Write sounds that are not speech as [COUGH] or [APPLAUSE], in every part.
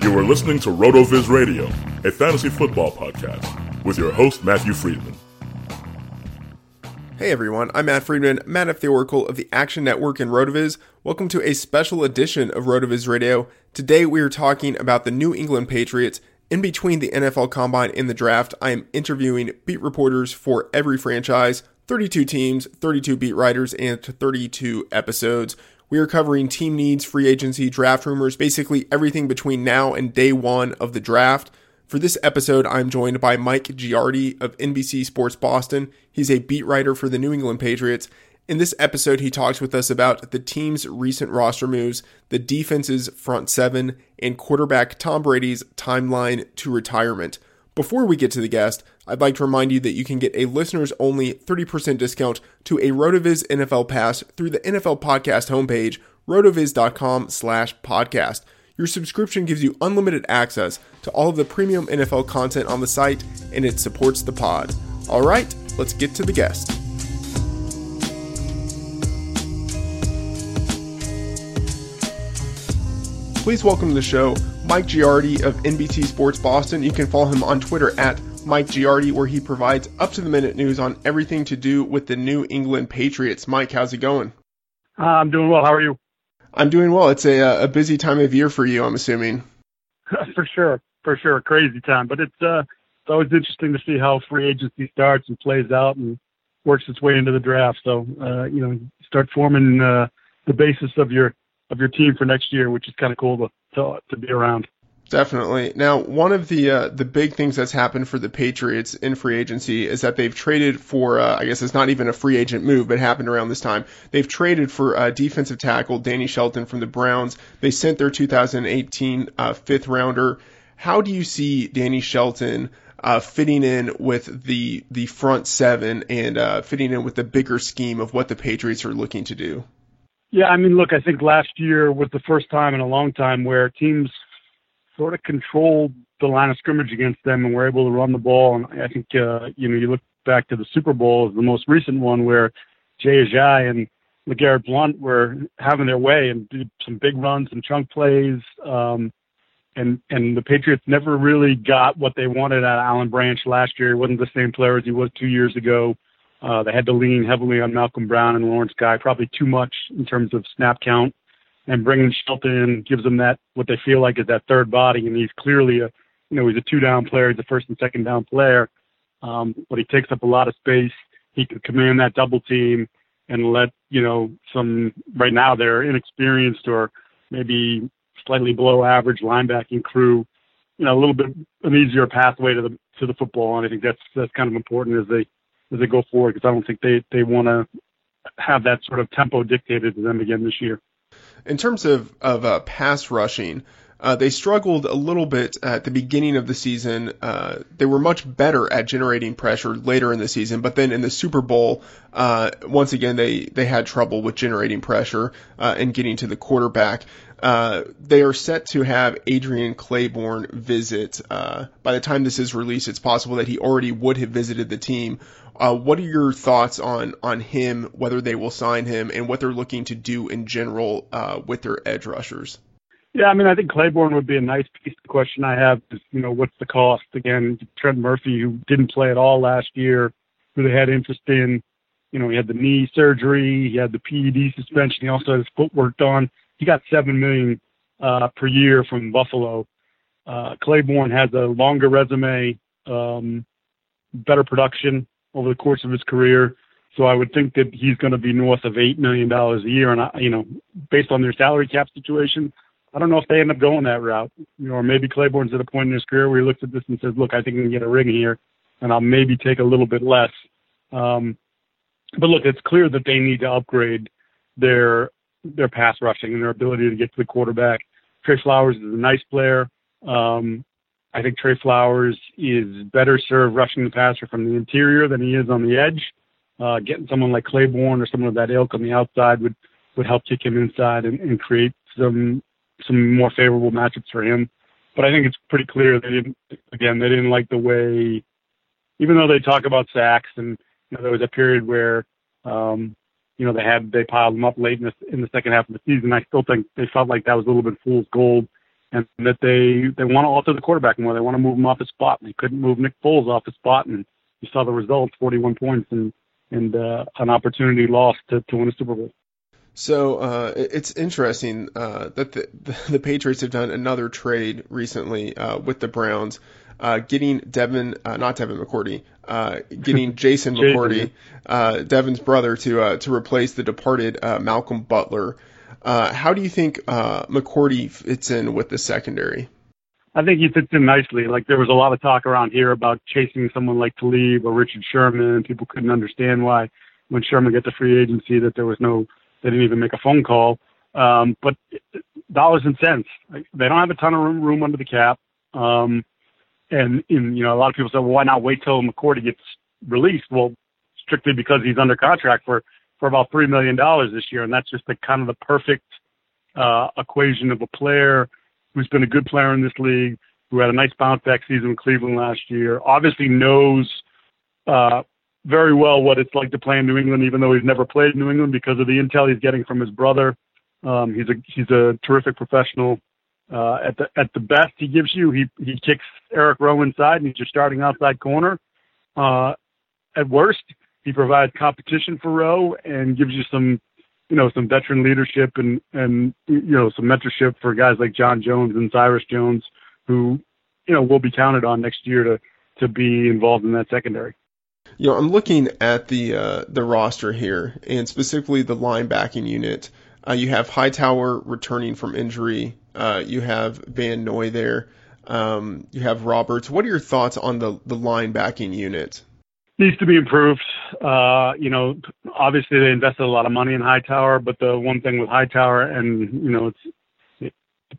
You are listening to RotoViz Radio, a fantasy football podcast, with your host, Matthew Friedman. Hey everyone, I'm Matt Friedman, Matt of the Oracle of the Action Network and RotoViz. Welcome to a special edition of RotoViz Radio. Today we are talking about the New England Patriots. In between the NFL Combine and the draft, I am interviewing beat reporters for every franchise, 32 teams, 32 beat writers, and 32 episodes. We are covering team needs, free agency, draft rumors, basically everything between now and day one of the draft. For this episode, I'm joined by Mike Giardi of NBC Sports Boston. He's a beat writer for the New England Patriots. In this episode, he talks with us about the team's recent roster moves, the defense's front seven, and quarterback Tom Brady's timeline to retirement. Before we get to the guest, I'd like to remind you that you can get a listeners only 30% discount to a RotoViz NFL pass through the NFL podcast homepage, rotoviz.com slash podcast. Your subscription gives you unlimited access to all of the premium NFL content on the site, and it supports the pod. All right, let's get to the guest. Please welcome to the show Mike Giardi of NBC Sports Boston. You can follow him on Twitter at Mike Giardi, where he provides up to the minute news on everything to do with the New England Patriots. Mike, how's it going? Uh, I'm doing well. How are you? I'm doing well. It's a, uh, a busy time of year for you, I'm assuming. [LAUGHS] for sure, for sure, a crazy time. But it's uh, it's always interesting to see how free agency starts and plays out and works its way into the draft. So uh, you know, start forming uh, the basis of your of your team for next year, which is kind of cool to, to to be around. Definitely. Now, one of the uh, the big things that's happened for the Patriots in free agency is that they've traded for uh, I guess it's not even a free agent move, but happened around this time. They've traded for uh, defensive tackle Danny Shelton from the Browns. They sent their 2018 uh, fifth rounder. How do you see Danny Shelton uh, fitting in with the the front seven and uh, fitting in with the bigger scheme of what the Patriots are looking to do? Yeah, I mean, look, I think last year was the first time in a long time where teams sort of controlled the line of scrimmage against them and were able to run the ball. And I think, uh, you know, you look back to the Super Bowl the most recent one where Jay Ajayi and LeGarrette Blount were having their way and did some big runs and chunk plays. Um, and and the Patriots never really got what they wanted out of Alan Branch last year. He wasn't the same player as he was two years ago. Uh, they had to lean heavily on Malcolm Brown and Lawrence Guy, probably too much in terms of snap count. And bringing Shelton in gives them that what they feel like is that third body, and he's clearly a you know he's a two down player, he's a first and second down player, um, but he takes up a lot of space. He can command that double team and let you know some right now they're inexperienced or maybe slightly below average linebacking crew, you know, a little bit an easier pathway to the to the football, and I think that's that's kind of important as they as they go forward because I don't think they they want to have that sort of tempo dictated to them again this year. In terms of of uh, pass rushing, uh, they struggled a little bit at the beginning of the season. Uh, they were much better at generating pressure later in the season, but then in the Super Bowl, uh, once again they they had trouble with generating pressure uh, and getting to the quarterback. Uh, they are set to have Adrian Clayborn visit. Uh, by the time this is released, it's possible that he already would have visited the team. Uh, what are your thoughts on on him, whether they will sign him, and what they're looking to do in general uh, with their edge rushers? Yeah, I mean, I think Clayborn would be a nice piece. The question I have is, you know, what's the cost? Again, Trent Murphy, who didn't play at all last year, who they had interest in. You know, he had the knee surgery, he had the PED suspension, he also had his foot worked on he got seven million uh, per year from Buffalo. Uh, Clayborn has a longer resume, um, better production over the course of his career. So I would think that he's going to be north of eight million dollars a year, and I, you know, based on their salary cap situation, I don't know if they end up going that route. You know, or maybe Clayborn's at a point in his career where he looks at this and says, "Look, I think I can get a ring here, and I'll maybe take a little bit less." Um, but look, it's clear that they need to upgrade their their pass rushing and their ability to get to the quarterback. Trey Flowers is a nice player. Um, I think Trey Flowers is better served rushing the passer from the interior than he is on the edge. Uh, getting someone like Clayborn or someone of that ilk on the outside would would help kick him inside and, and create some some more favorable matchups for him. But I think it's pretty clear they didn't. Again, they didn't like the way, even though they talk about sacks and you know, there was a period where um, you know, they had they piled them up late in the in the second half of the season. I still think they felt like that was a little bit fool's gold, and that they they want to alter the quarterback more. They want to move him off his spot. They couldn't move Nick Foles off his spot, and you saw the results: 41 points and and uh, an opportunity lost to, to win a Super Bowl. So uh, it's interesting uh, that the, the Patriots have done another trade recently uh, with the Browns uh, getting Devin, uh, not Devin McCourty, uh, getting [LAUGHS] Jason McCourty, uh, Devin's brother, to uh, to replace the departed uh, Malcolm Butler. Uh, how do you think uh, McCourty fits in with the secondary? I think he fits in nicely. Like there was a lot of talk around here about chasing someone like Talib or Richard Sherman. People couldn't understand why, when Sherman got to free agency, that there was no, they didn't even make a phone call. Um, but dollars and cents, they don't have a ton of room, room under the cap. Um, and in, you know, a lot of people say, well, why not wait till McCourty gets released? Well, strictly because he's under contract for for about three million dollars this year, and that's just the kind of the perfect uh, equation of a player who's been a good player in this league, who had a nice bounce back season in Cleveland last year. Obviously knows uh, very well what it's like to play in New England, even though he's never played in New England because of the intel he's getting from his brother. Um, he's a he's a terrific professional. Uh, at the at the best he gives you, he he kicks Eric Rowe inside and he's your starting outside corner. Uh, at worst, he provides competition for Rowe and gives you some, you know, some veteran leadership and and you know some mentorship for guys like John Jones and Cyrus Jones, who, you know, will be counted on next year to to be involved in that secondary. You know, I'm looking at the uh, the roster here, and specifically the linebacking unit. Uh, you have Hightower returning from injury. Uh, you have Van Noy there. Um, you have Roberts. What are your thoughts on the the linebacking unit? Needs to be improved. Uh, you know, obviously they invested a lot of money in Hightower, but the one thing with Hightower, and you know, it's it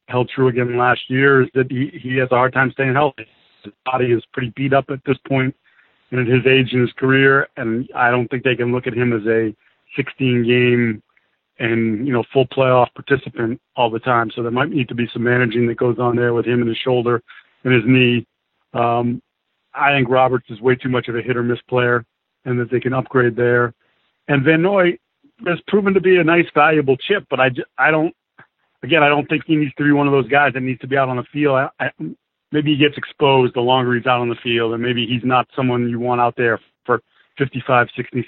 held true again last year, is that he he has a hard time staying healthy. His body is pretty beat up at this point, and at his age in his career, and I don't think they can look at him as a 16 game and you know full playoff participant all the time. So there might need to be some managing that goes on there with him and his shoulder and his knee. Um, I think Roberts is way too much of a hit or miss player, and that they can upgrade there. And Van Noy has proven to be a nice, valuable chip, but I, I don't again, I don't think he needs to be one of those guys that needs to be out on the field. I, I, maybe he gets exposed the longer he's out on the field, and maybe he's not someone you want out there for 55, 60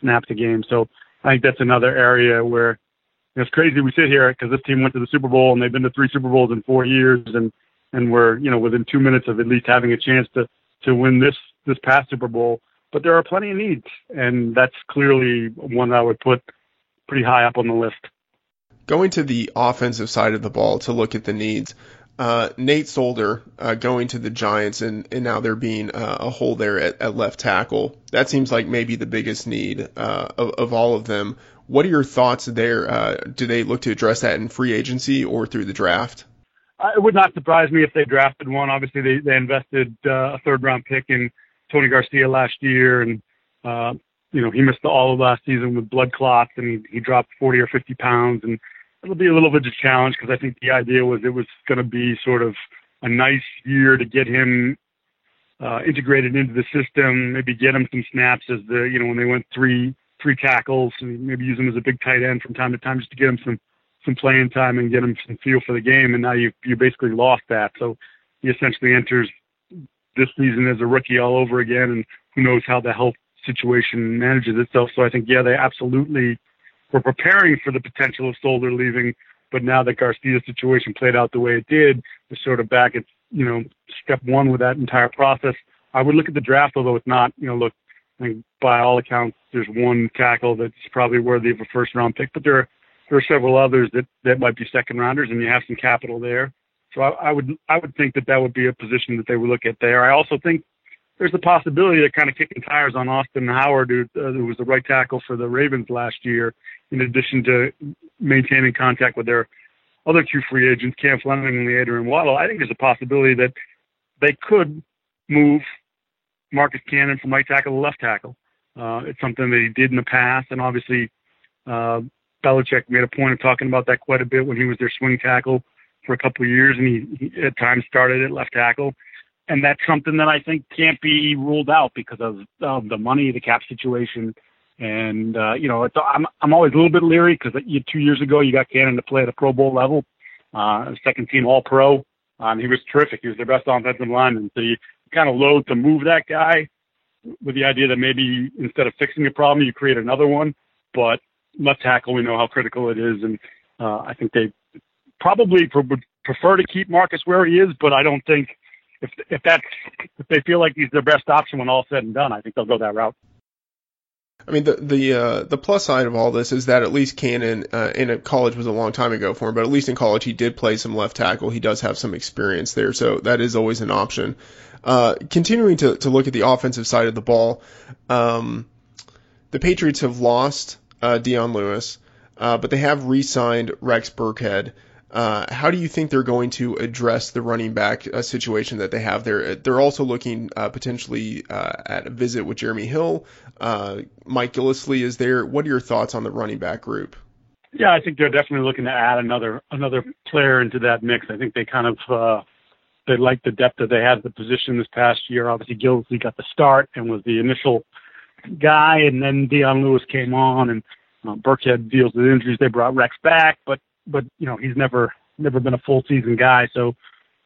snaps a game. So I think that's another area where it's crazy we sit here because this team went to the Super Bowl and they've been to three Super Bowls in four years, and and we're you know within two minutes of at least having a chance to to win this this past Super Bowl. But there are plenty of needs, and that's clearly one that I would put pretty high up on the list. Going to the offensive side of the ball to look at the needs, uh, Nate Solder uh, going to the Giants, and, and now there being uh, a hole there at, at, left tackle. That seems like maybe the biggest need uh, of, of, all of them. What are your thoughts there? Uh, do they look to address that in free agency or through the draft? Uh, it would not surprise me if they drafted one. Obviously, they, they invested a third round pick in Tony Garcia last year, and you know he missed all of last season with blood clots, and he, he dropped 40 or 50 pounds, and it'll be a little bit of a challenge because I think the idea was it was going to be sort of a nice year to get him uh, integrated into the system, maybe get him some snaps as the you know when they went three three tackles, and maybe use him as a big tight end from time to time just to get him some some playing time and get him some feel for the game. And now you you basically lost that, so he essentially enters this season as a rookie all over again, and who knows how the health situation manages itself. So I think yeah, they absolutely were preparing for the potential of Solder leaving, but now that Garcia's situation played out the way it did, we're sort of back at you know step one with that entire process. I would look at the draft, although it's not. You know, look, I think by all accounts, there's one tackle that's probably worthy of a first round pick, but there are there are several others that that might be second rounders, and you have some capital there. So I, I would I would think that that would be a position that they would look at there. I also think there's the possibility of kind of kicking tires on Austin Howard, who, uh, who was the right tackle for the Ravens last year, in addition to maintaining contact with their other two free agents, Cam Fleming and Adrian Waddle. I think there's a possibility that they could move Marcus Cannon from right tackle to left tackle. Uh, it's something that he did in the past, and obviously uh, Belichick made a point of talking about that quite a bit when he was their swing tackle for a couple of years, and he, he at times started at left tackle and that's something that I think can't be ruled out because of, of the money, the cap situation, and uh, you know, it's, I'm I'm always a little bit leery because two years ago you got Cannon to play at a Pro Bowl level, uh, second team All Pro. Um, he was terrific. He was their best offensive lineman. So you kind of loathe to move that guy with the idea that maybe instead of fixing a problem, you create another one. But left tackle, we know how critical it is, and uh, I think they probably would prefer to keep Marcus where he is. But I don't think if if that's if they feel like he's their best option when all said and done, I think they'll go that route. I mean, the the uh, the plus side of all this is that at least Cannon uh, in college was a long time ago for him, but at least in college he did play some left tackle. He does have some experience there, so that is always an option. Uh, continuing to to look at the offensive side of the ball, um, the Patriots have lost uh, Dion Lewis, uh, but they have re-signed Rex Burkhead. Uh, how do you think they're going to address the running back uh, situation that they have there? They're also looking uh, potentially uh, at a visit with Jeremy Hill. Uh, Mike Gillislee is there. What are your thoughts on the running back group? Yeah, I think they're definitely looking to add another another player into that mix. I think they kind of uh, they like the depth that they had at the position this past year. Obviously, Gillislee got the start and was the initial guy, and then Dion Lewis came on, and uh, Burkhead deals with injuries. They brought Rex back, but but you know he's never never been a full season guy. So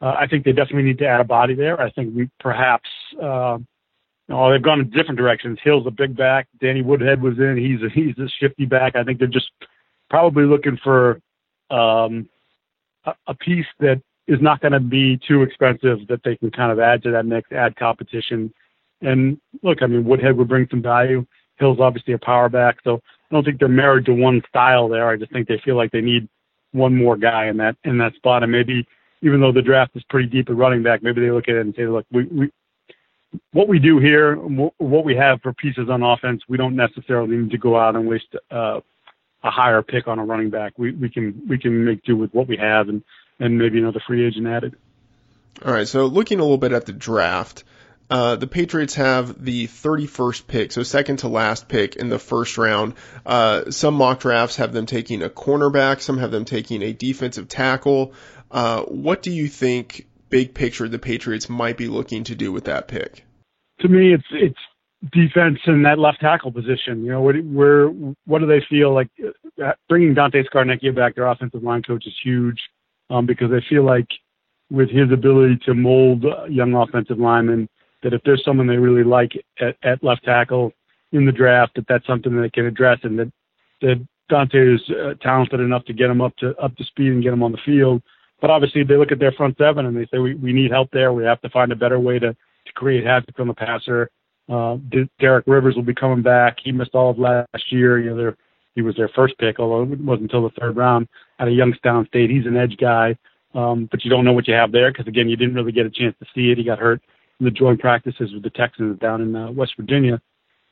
uh, I think they definitely need to add a body there. I think we perhaps uh, you know, they've gone in different directions. Hill's a big back. Danny Woodhead was in. He's a he's a shifty back. I think they're just probably looking for um, a, a piece that is not going to be too expensive that they can kind of add to that mix, add competition. And look, I mean, Woodhead would bring some value. Hill's obviously a power back, so I don't think they're married to one style there. I just think they feel like they need one more guy in that in that spot, and maybe even though the draft is pretty deep at running back, maybe they look at it and say, look, we, we what we do here, what we have for pieces on offense, we don't necessarily need to go out and waste uh, a higher pick on a running back. We we can we can make do with what we have and and maybe another free agent added. All right, so looking a little bit at the draft, uh, the Patriots have the 31st pick, so second to last pick in the first round. Uh, some mock drafts have them taking a cornerback, some have them taking a defensive tackle. Uh, what do you think, big picture, the Patriots might be looking to do with that pick? To me, it's it's defense in that left tackle position. You know, what, where what do they feel like uh, bringing Dante Scarnecchia back, their offensive line coach, is huge um, because they feel like with his ability to mold young offensive linemen, that if there's someone they really like at, at left tackle in the draft, that that's something that they can address, and that that Dante is uh, talented enough to get him up to up to speed and get him on the field. But obviously, they look at their front seven and they say we, we need help there. We have to find a better way to to create havoc on the passer. Uh, Derek Rivers will be coming back. He missed all of last year. You know, he was their first pick, although it wasn't until the third round at a Youngstown State. He's an edge guy, um, but you don't know what you have there because again, you didn't really get a chance to see it. He got hurt the joint practices with the Texans down in uh, West Virginia.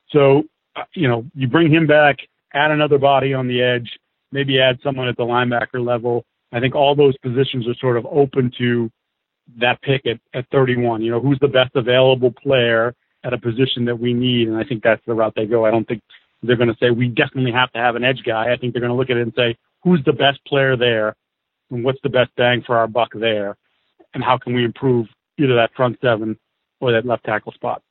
So, uh, you know, you bring him back, add another body on the edge, maybe add someone at the linebacker level. I think all those positions are sort of open to that pick at, at 31. You know, who's the best available player at a position that we need? And I think that's the route they go. I don't think they're going to say we definitely have to have an edge guy. I think they're going to look at it and say who's the best player there, and what's the best bang for our buck there, and how can we improve either that front seven or that left tackle spot.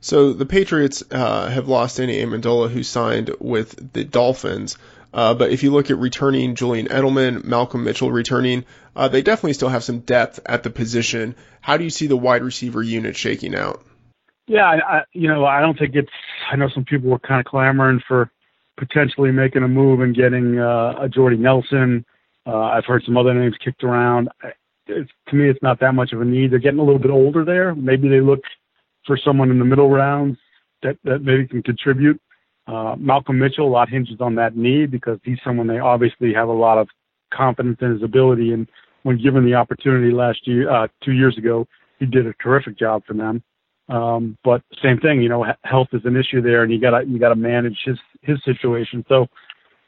So the Patriots uh, have lost Danny Amendola, who signed with the Dolphins. Uh, but if you look at returning Julian Edelman, Malcolm Mitchell returning, uh, they definitely still have some depth at the position. How do you see the wide receiver unit shaking out? Yeah, I, you know, I don't think it's. I know some people were kind of clamoring for potentially making a move and getting uh, a Jordy Nelson. Uh, I've heard some other names kicked around. It's, to me, it's not that much of a need. They're getting a little bit older there. Maybe they look for someone in the middle rounds that, that maybe can contribute. Uh, Malcolm Mitchell, a lot hinges on that need because he's someone they obviously have a lot of confidence in his ability. And when given the opportunity last year, uh, two years ago, he did a terrific job for them. Um, but same thing, you know, health is an issue there, and you gotta you gotta manage his his situation. So,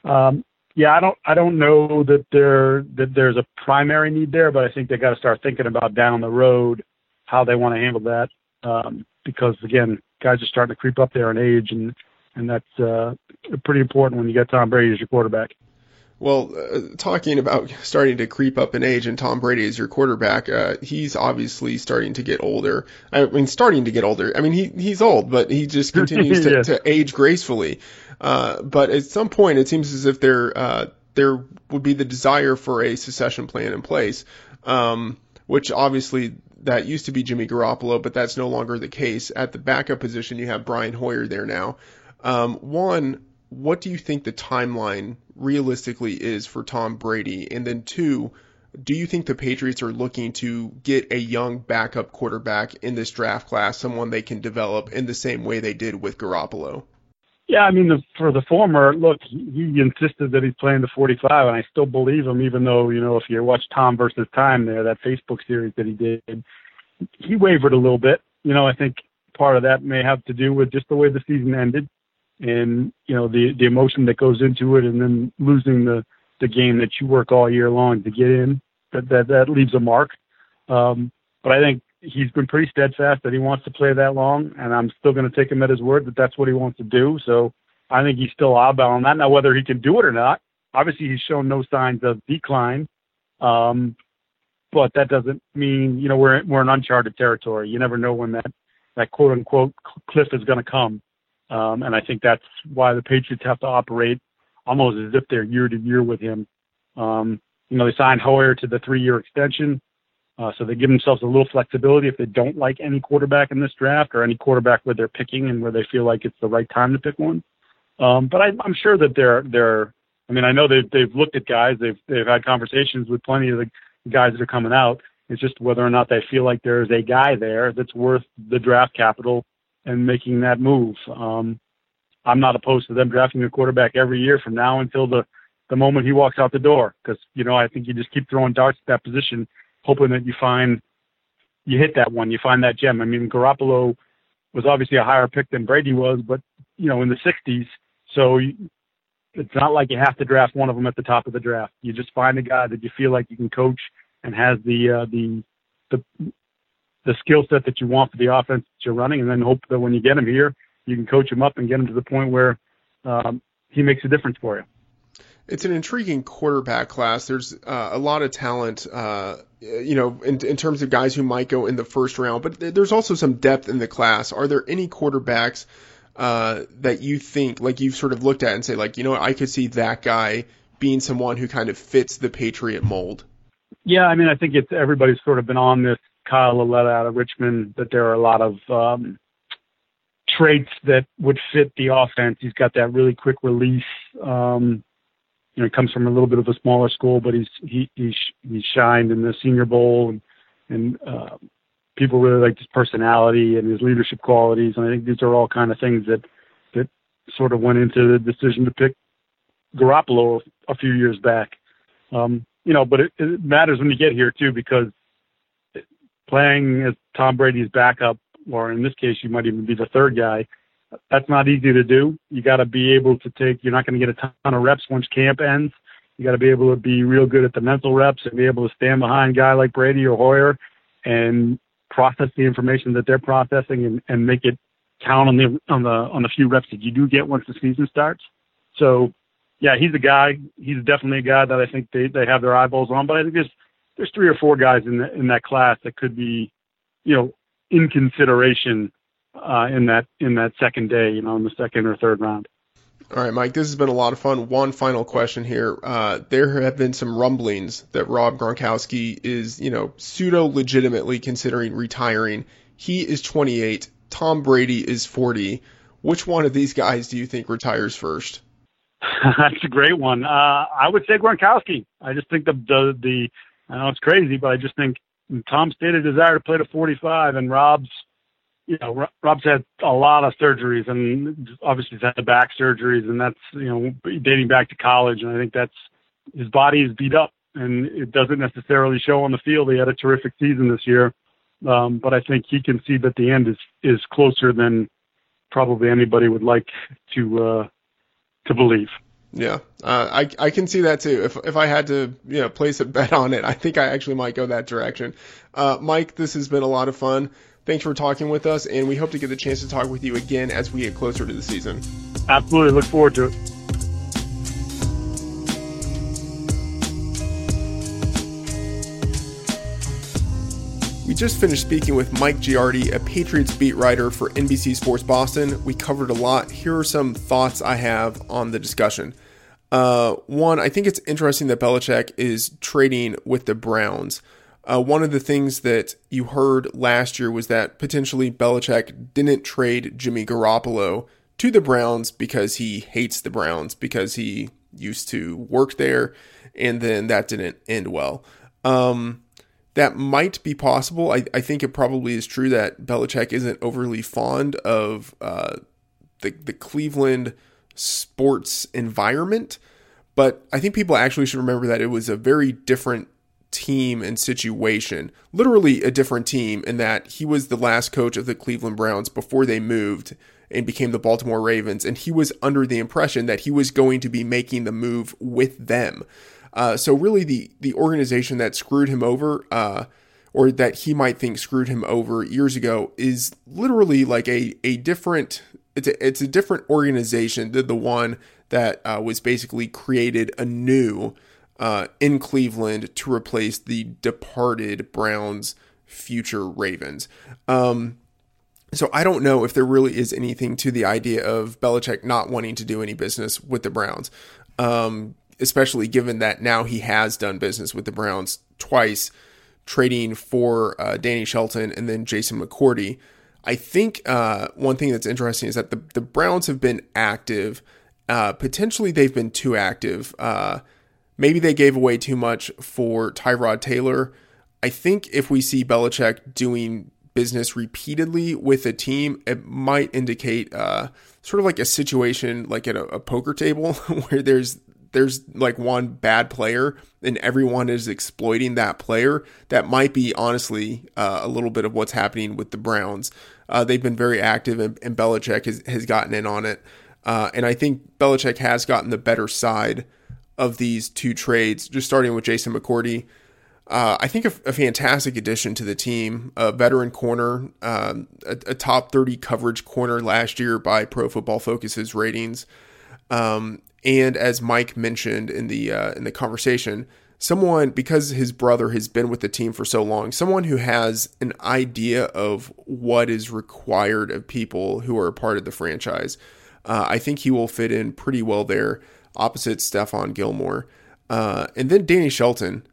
um, yeah, I don't I don't know that there that there's a primary need there, but I think they got to start thinking about down the road how they want to handle that. Um, because again, guys are starting to creep up there in age, and and that's uh, pretty important when you got Tom Brady as your quarterback. Well, uh, talking about starting to creep up in age and Tom Brady is your quarterback, uh, he's obviously starting to get older. I mean, starting to get older. I mean, he he's old, but he just [LAUGHS] continues to, yes. to age gracefully. Uh, but at some point, it seems as if there uh, there would be the desire for a succession plan in place, um, which obviously that used to be Jimmy Garoppolo, but that's no longer the case. At the backup position, you have Brian Hoyer there now. Um, one, what do you think the timeline realistically is for Tom Brady? And then two, do you think the Patriots are looking to get a young backup quarterback in this draft class, someone they can develop in the same way they did with Garoppolo? Yeah, I mean, the, for the former, look, he, he insisted that he's playing the 45, and I still believe him, even though, you know, if you watch Tom versus Time there, that Facebook series that he did, he wavered a little bit. You know, I think part of that may have to do with just the way the season ended and you know the the emotion that goes into it, and then losing the the game that you work all year long to get in. That that that leaves a mark. Um, but I think he's been pretty steadfast that he wants to play that long, and I'm still going to take him at his word that that's what he wants to do. So I think he's still oddball on that. Now whether he can do it or not, obviously he's shown no signs of decline. Um, but that doesn't mean you know we're we're in uncharted territory. You never know when that that quote unquote cliff is going to come. Um, and I think that's why the Patriots have to operate almost as if they're year to year with him. Um, you know, they signed Hoyer to the three year extension. Uh, so they give themselves a little flexibility if they don't like any quarterback in this draft or any quarterback where they're picking and where they feel like it's the right time to pick one. Um, but I, I'm sure that they're they're. I mean, I know they've they've looked at guys. They've they've had conversations with plenty of the guys that are coming out. It's just whether or not they feel like there is a guy there that's worth the draft capital and making that move. Um, I'm not opposed to them drafting a quarterback every year from now until the the moment he walks out the door, because you know I think you just keep throwing darts at that position, hoping that you find you hit that one, you find that gem. I mean, Garoppolo was obviously a higher pick than Brady was, but you know in the 60s, so it's not like you have to draft one of them at the top of the draft. You just find a guy that you feel like you can coach and has the uh, the the the skill set that you want for the offense that you're running, and then hope that when you get him here, you can coach him up and get him to the point where um, he makes a difference for you. It's an intriguing quarterback class. There's uh, a lot of talent, uh, you know, in, in terms of guys who might go in the first round, but there's also some depth in the class. Are there any quarterbacks uh, that you think, like you've sort of looked at and say, like, you know, I could see that guy being someone who kind of fits the Patriot mold? Yeah, I mean, I think it's everybody's sort of been on this Kyle Lauletta out of Richmond that there are a lot of um, traits that would fit the offense. He's got that really quick release. Um, you know, comes from a little bit of a smaller school, but he's he he he shined in the Senior Bowl, and, and uh, people really liked his personality and his leadership qualities. And I think these are all kind of things that that sort of went into the decision to pick Garoppolo a few years back. Um, you know, but it, it matters when you get here too because playing as Tom Brady's backup, or in this case, you might even be the third guy that's not easy to do. You got to be able to take. You're not going to get a ton of reps once camp ends. You got to be able to be real good at the mental reps and be able to stand behind a guy like Brady or Hoyer and process the information that they're processing and, and make it count on the on the on the few reps that you do get once the season starts. So, yeah, he's a guy. He's definitely a guy that I think they they have their eyeballs on. But I think there's there's three or four guys in the, in that class that could be, you know, in consideration uh, in that in that second day, you know, in the second or third round. All right, Mike, this has been a lot of fun. One final question here. Uh, there have been some rumblings that Rob Gronkowski is, you know, pseudo legitimately considering retiring. He is 28. Tom Brady is 40. Which one of these guys do you think retires first? [LAUGHS] That's a great one. Uh, I would say Gronkowski. I just think the, the the I know it's crazy, but I just think Tom stated desire to play to 45, and Rob's you know, Rob's had a lot of surgeries and obviously he's had the back surgeries and that's, you know, dating back to college. And I think that's his body is beat up and it doesn't necessarily show on the field. He had a terrific season this year. Um, but I think he can see that the end is, is closer than probably anybody would like to, uh, to believe. Yeah, uh, I I can see that too. If if I had to you know place a bet on it, I think I actually might go that direction. Uh, Mike, this has been a lot of fun. Thanks for talking with us, and we hope to get the chance to talk with you again as we get closer to the season. Absolutely. Look forward to it. We just finished speaking with Mike Giardi, a Patriots beat writer for NBC Sports Boston. We covered a lot. Here are some thoughts I have on the discussion. Uh, one, I think it's interesting that Belichick is trading with the Browns. Uh, one of the things that you heard last year was that potentially Belichick didn't trade Jimmy Garoppolo to the Browns because he hates the Browns, because he used to work there, and then that didn't end well. Um, that might be possible. I, I, think it probably is true that Belichick isn't overly fond of uh, the, the Cleveland sports environment, but I think people actually should remember that it was a very different team and situation, literally a different team, in that he was the last coach of the Cleveland Browns before they moved and became the Baltimore Ravens. And he was under the impression that he was going to be making the move with them. Uh, so, really, the, the organization that screwed him over, uh, or that he might think screwed him over years ago, is literally like a, a different. It's a, it's a different organization than the one that uh, was basically created anew uh, in Cleveland to replace the departed Browns' future Ravens. Um, so I don't know if there really is anything to the idea of Belichick not wanting to do any business with the Browns, um, especially given that now he has done business with the Browns twice, trading for uh, Danny Shelton and then Jason McCourty. I think uh, one thing that's interesting is that the, the Browns have been active. Uh, potentially, they've been too active. Maybe they gave away too much for Tyrod Taylor. I think if we see Belichick doing business repeatedly with a team, it might indicate uh, sort of like a situation like at a, a poker table [LAUGHS] where there's there's like one bad player and everyone is exploiting that player. That might be honestly uh, a little bit of what's happening with the Browns. Uh, they've been very active and, and Belichick has, has gotten in on it. Uh, and I think Belichick has gotten the better side of these two trades, just starting with Jason McCourty. Uh, I think a, a, fantastic addition to the team, a veteran corner, um, a, a, top 30 coverage corner last year by Pro Football Focus's ratings. Um, and as Mike mentioned in the uh, in the conversation, someone because his brother has been with the team for so long, someone who has an idea of what is required of people who are a part of the franchise. Uh, I think he will fit in pretty well there, opposite Stephon Gilmore, uh, and then Danny Shelton.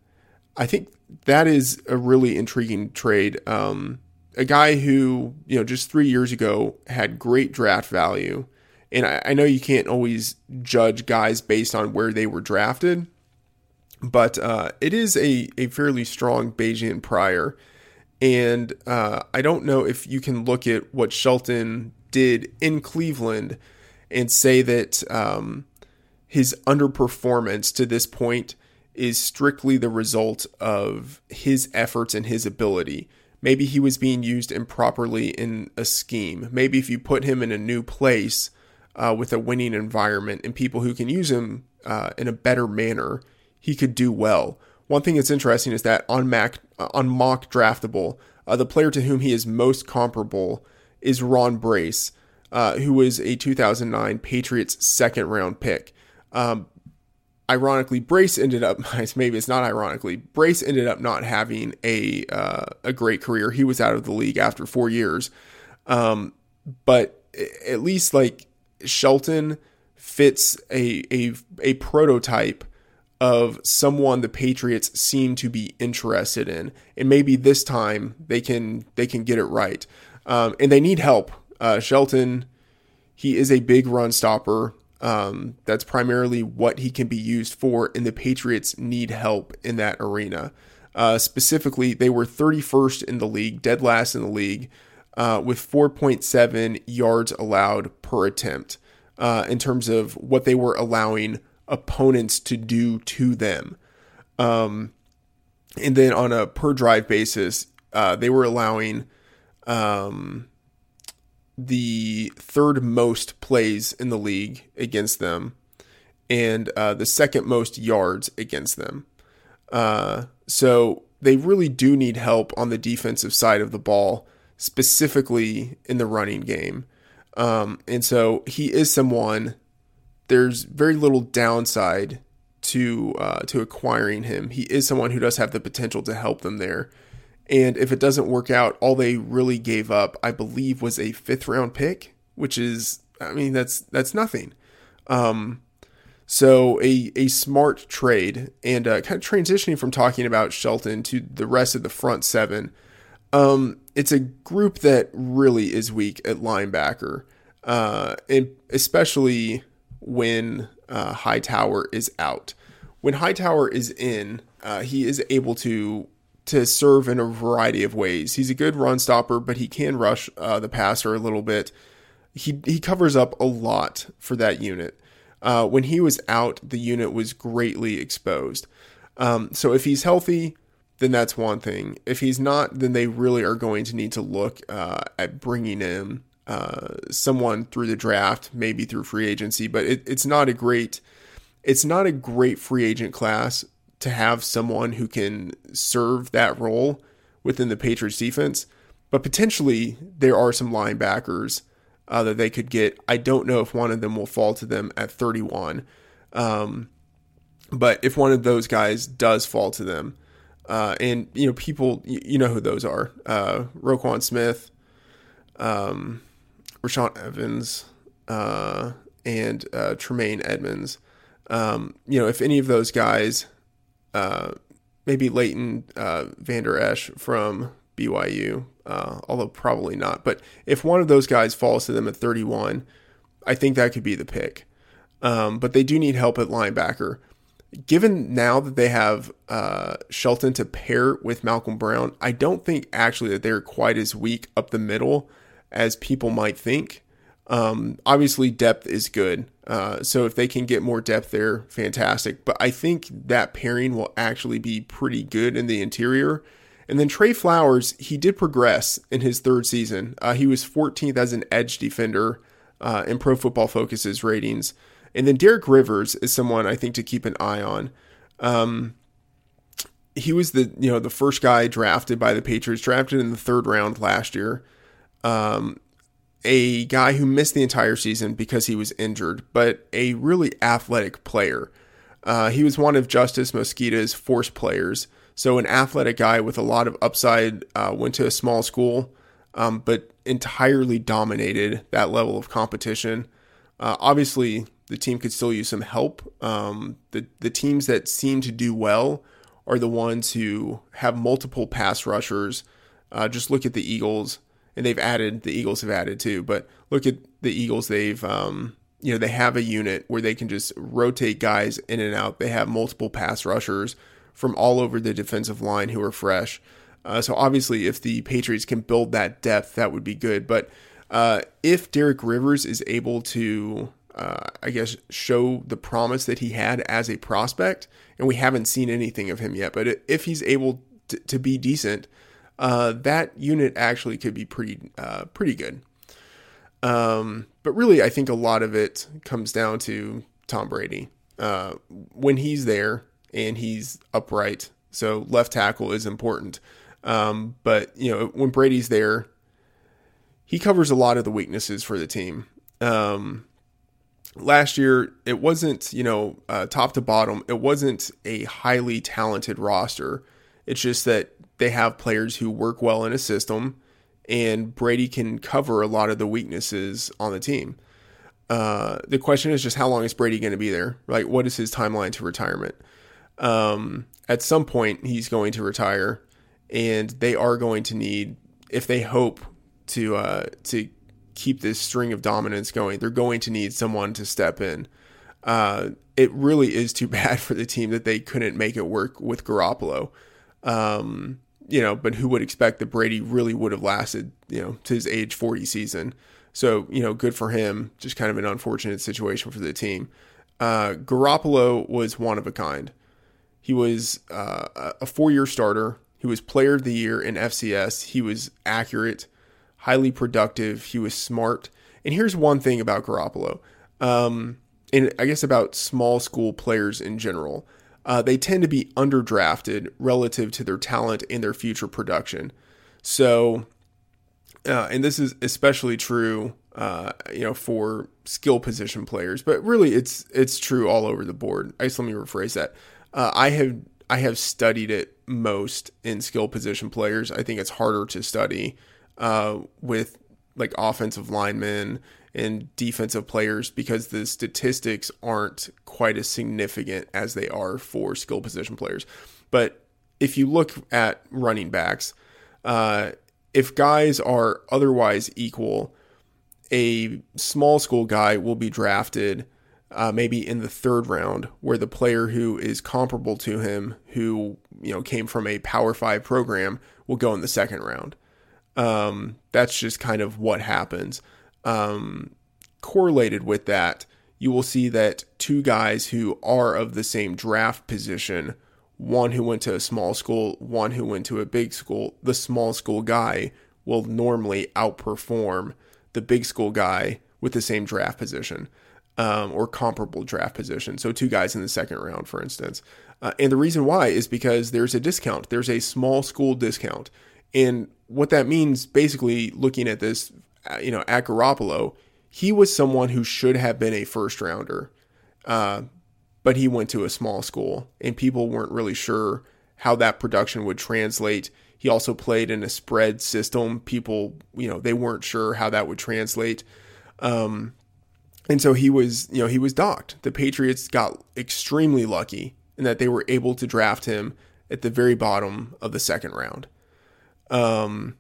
I think that is a really intriguing trade. Um, a guy who you know just three years ago had great draft value, and I, I know you can't always judge guys based on where they were drafted but uh, it is a, a fairly strong Bayesian prior. And uh, I don't know if you can look at what Shelton did in Cleveland and say that um, his underperformance to this point is strictly the result of his efforts and his ability. Maybe he was being used improperly in a scheme. Maybe if you put him in a new place uh, with a winning environment and people who can use him uh, in a better manner, he could do well. One thing that's interesting is that on Mac on MockDraftable, uh, the player to whom he is most comparable is Ron Brace, uh, who was a 2009 Patriots second round pick. Um, ironically, Brace ended up [LAUGHS] maybe it's not ironically Brace ended up not having a uh, a great career. He was out of the league after four years, um, but at least like Shelton fits a a a prototype of someone the Patriots seem to be interested in, and maybe this time they can they can get it right. Um, and they need help. Uh, Shelton, he is a big run stopper. Um, that's primarily what he can be used for, and the Patriots need help in that arena. Uh, specifically, they were 31st in the league, dead last in the league, uh, with 4.7 yards allowed per attempt uh, in terms of what they were allowing opponents to do to them. Um, and then on a per drive basis, uh, they were allowing um, the third most plays in the league against them and uh, the second most yards against them. Uh, so they really do need help on the defensive side of the ball, specifically in the running game. Um, and so he is someone there's very little downside to uh, to acquiring him. He is someone who does have the potential to help them there. And if it doesn't work out, all they really gave up, I believe, was a fifth round pick, which is, I mean, that's that's nothing. Um, so a a smart trade, and uh, kind of transitioning from talking about Shelton to the rest of the front seven. Um, it's a group that really is weak at linebacker, uh, and especially when uh, Hightower is out. When Hightower is in, uh, he is able to to serve in a variety of ways. He's a good run stopper, but he can rush uh, the passer a little bit. He he covers up a lot for that unit. Uh, when he was out, the unit was greatly exposed. Um, so if he's healthy, then that's one thing. If he's not, then they really are going to need to look uh, at bringing in uh, someone through the draft, maybe through free agency, but it, it's not a great it's not a great free agent class to have someone who can serve that role within the Patriots defense. But potentially there are some linebackers uh, that they could get. I don't know if one of them will fall to them at 31. Um, but if one of those guys does fall to them, uh, and you know people, you, you know who those are: uh, Roquan Smith, um, Rashaan Evans uh, and uh, Tremaine Edmunds. Um, you know, if any of those guys, uh, maybe Leighton uh, Vander Esch from BYU, uh, although probably not, but if one of those guys falls to them at 31, I think that could be the pick. Um, but they do need help at linebacker. Given now that they have uh, Shelton to pair with Malcolm Brown, I don't think actually that they're quite as weak up the middle as people might think. Um, obviously, depth is good. Uh, so if they can get more depth there, fantastic. But I think that pairing will actually be pretty good in the interior. And then Trey Flowers, he did progress in his third season. Uh, he was 14th as an edge defender uh, in Pro Football Focus's ratings. And then Derek Rivers is someone I think to keep an eye on. Um, he was the you know the first guy drafted by the Patriots, drafted in the third round last year. Um, a guy who missed the entire season because he was injured, but a really athletic player. Uh, he was one of Justis Mosqueda's force players. So, an athletic guy with a lot of upside, uh, went to a small school, um, but entirely dominated that level of competition. Uh, obviously, the team could still use some help. Um, the, the teams that seem to do well are the ones who have multiple pass rushers. Uh, just look at the Eagles, and they've added, the Eagles have added too, but look at the Eagles, they've, um, you know, they have a unit where they can just rotate guys in and out. They have multiple pass rushers from all over the defensive line who are fresh. Uh, so obviously, if the Patriots can build that depth, that would be good. But uh, if Derek Rivers is able to, uh, I guess, show the promise that he had as a prospect, and we haven't seen anything of him yet, but if he's able to, to be decent, uh, that unit actually could be pretty, uh, pretty good. Um, but really, I think a lot of it comes down to Tom Brady. Uh, when he's there and he's upright, so left tackle is important. Um, but you know, when Brady's there, he covers a lot of the weaknesses for the team. Um, last year, it wasn't you know uh, top to bottom. It wasn't a highly talented roster. It's just that they have players who work well in a system and Brady can cover a lot of the weaknesses on the team. Uh, the question is just how long is Brady going to be there? Like, what is his timeline to retirement? Um, at some point, he's going to retire, and they are going to need, if they hope to uh, to keep this string of dominance going, they're going to need someone to step in. Uh, it really is too [LAUGHS] bad for the team that they couldn't make it work with Garoppolo. Um, you know, but who would expect that Brady really would have lasted, you know, to his age 40 season? So, you know, good for him. Just kind of an unfortunate situation for the team. Uh, Garoppolo was one of a kind. He was uh, a four year starter. He was player of the year in FCS. He was accurate, highly productive. He was smart. And here's one thing about Garoppolo, um, and I guess about small school players in general uh, they tend to be underdrafted relative to their talent and their future production. So, uh, and this is especially true, uh, you know, for skill position players, but really it's it's true all over the board. I just let me rephrase that. Uh, I have I have studied it most in skill position players. I think it's harder to study uh, with like offensive linemen and defensive players because the statistics aren't quite as significant as they are for skill position players. But if you look at running backs, uh, if guys are otherwise equal, a small school guy will be drafted uh, maybe in the third round, where the player who is comparable to him, who you know came from a Power Five program, will go in the second round. Um, that's just kind of what happens um, correlated with that, you will see that two guys who are of the same draft position, one who went to a small school, one who went to a big school, the small school guy will normally outperform the big school guy with the same draft position um, or comparable draft position. So, two guys in the second round, for instance. Uh, and the reason why is because there's a discount, there's a small school discount. And what that means, basically, looking at this you know, at Garoppolo, he was someone who should have been a first rounder, uh, but he went to a small school, and people weren't really sure how that production would translate. He also played in a spread system. People, you know, they weren't sure how that would translate. Um, and so he was, you know, he was docked. The Patriots got extremely lucky in that they were able to draft him at the very bottom of the second round. Um,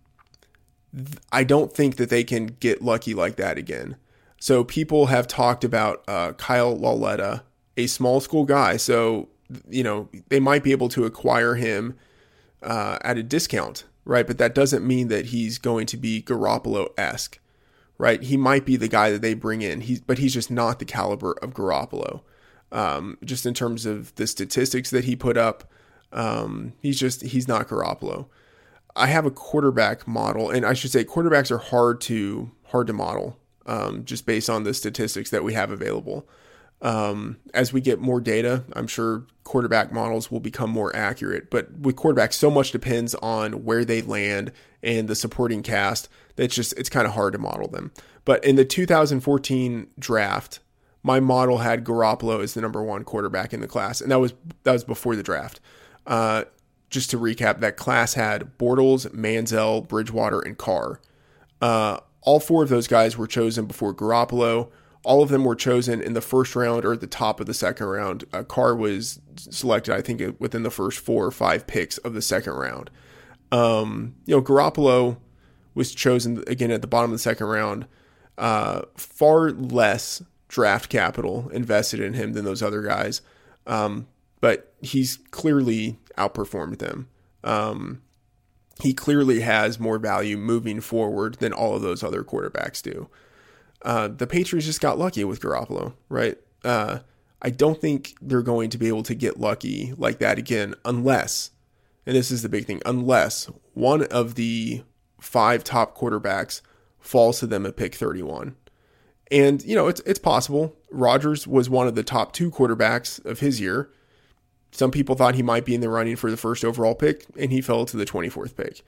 I don't think that they can get lucky like that again. So people have talked about uh, Kyle Lauletta, a small school guy. So you know they might be able to acquire him uh, at a discount, right? But that doesn't mean that he's going to be Garoppolo esque, right? He might be the guy that they bring in. He's but he's just not the caliber of Garoppolo. Um, just in terms of the statistics that he put up, um, he's just he's not Garoppolo. I have a quarterback model, and I should say quarterbacks are hard to hard to model, um, just based on the statistics that we have available. Um, as we get more data, I'm sure quarterback models will become more accurate. But with quarterbacks, so much depends on where they land and the supporting cast that it's just it's kind of hard to model them. But in the 2014 draft, my model had Garoppolo as the number one quarterback in the class, and that was that was before the draft. Uh, just to recap, that class had Bortles, Manziel, Bridgewater, and Carr. Uh, all four of those guys were chosen before Garoppolo. All of them were chosen in the first round or at the top of the second round. Uh, Carr was selected, I think, within the first four or five picks of the second round. Um, you know, Garoppolo was chosen again at the bottom of the second round. Uh, far less draft capital invested in him than those other guys, um, but he's clearly outperformed them. Um, he clearly has more value moving forward than all of those other quarterbacks do. Uh, the Patriots just got lucky with Garoppolo, right? Uh, I don't think they're going to be able to get lucky like that again unless, and this is the big thing, unless one of the five top quarterbacks falls to them at pick 31. And, you know, it's, it's possible. Rodgers was one of the top two quarterbacks of his year. Some people thought he might be in the running for the first overall pick, and he fell to the 24th pick.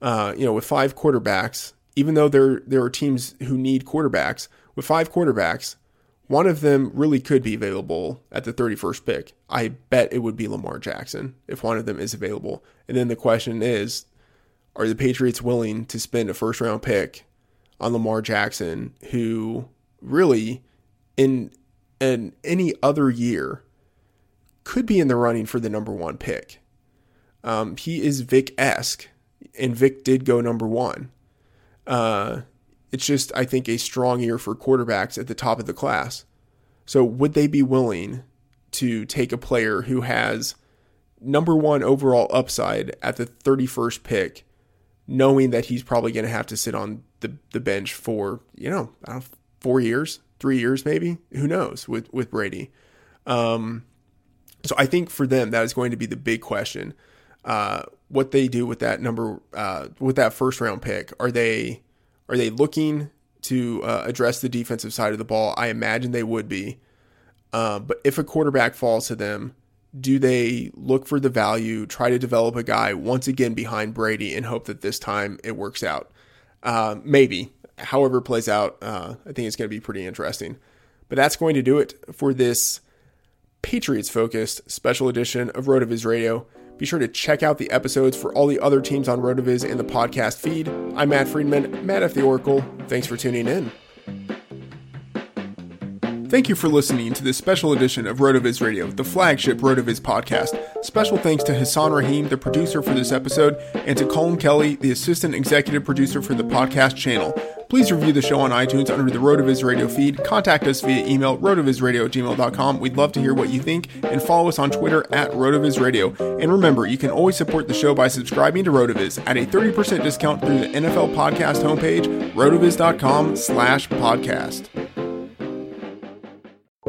Uh, you know, with five quarterbacks, even though there there are teams who need quarterbacks, with five quarterbacks, one of them really could be available at the 31st pick. I bet it would be Lamar Jackson if one of them is available. And then the question is, are the Patriots willing to spend a first round pick on Lamar Jackson, who really in in any other year could be in the running for the number one pick. Um, he is Vick esque, and Vick did go number one. Uh, it's just, I think, a strong year for quarterbacks at the top of the class. So, would they be willing to take a player who has number one overall upside at the 31st pick, knowing that he's probably going to have to sit on the, the bench for, you know, know, four years, three years maybe? Who knows with, with Brady? Um, so I think for them that is going to be the big question. Uh, what they do with that number, uh, with that first round pick, are they are they looking to uh, address the defensive side of the ball? I imagine they would be. Uh, but if a quarterback falls to them, do they look for the value, try to develop a guy once again behind Brady, and hope that this time it works out? Uh, maybe. However, plays out, uh, I think it's going to be pretty interesting. But that's going to do it for this Patriots focused special edition of RotoViz Radio. Be sure to check out the episodes for all the other teams on RotoViz in the podcast feed. I'm Matt Freedman, Matt F. the Oracle. Thanks for tuning in. Thank you for listening to this special edition of RotoViz Radio, the flagship RotoViz podcast. Special thanks to Hassan Rahim, the producer for this episode, and to Colin Kelly, the assistant executive producer for the podcast channel. Please review the show on iTunes under the RotoViz Radio feed. Contact us via email, rotovizradio at gmail.com. We'd love to hear what you think, and follow us on Twitter at RotoViz Radio. And remember, you can always support the show by subscribing to RotoViz at a 30% discount through the NFL Podcast homepage, rotoviz.com slash podcast.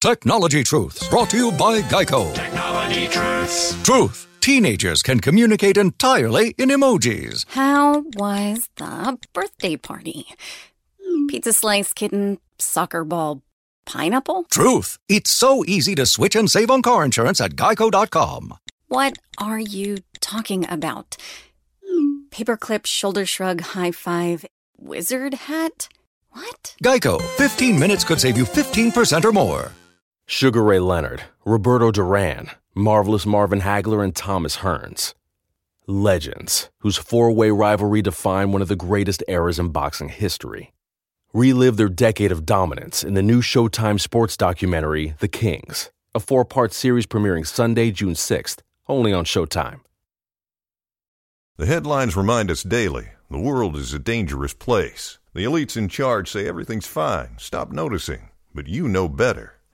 Technology Truths, brought to you by Geico. Technology Truths. Truth. Teenagers can communicate entirely in emojis. How was the birthday party? Pizza slice, kitten, soccer ball, pineapple? Truth. It's so easy to switch and save on car insurance at geico.com. What are you talking about? Paperclip, shoulder shrug, high five, wizard hat? What? Geico. 15 minutes could save you 15% or more. Sugar Ray Leonard, Roberto Duran, Marvelous Marvin Hagler, and Thomas Hearns. Legends, whose four way rivalry defined one of the greatest eras in boxing history. Relive their decade of dominance in the new Showtime sports documentary, The Kings, a four part series premiering Sunday, June 6th, only on Showtime. The headlines remind us daily the world is a dangerous place. The elites in charge say everything's fine, stop noticing, but you know better.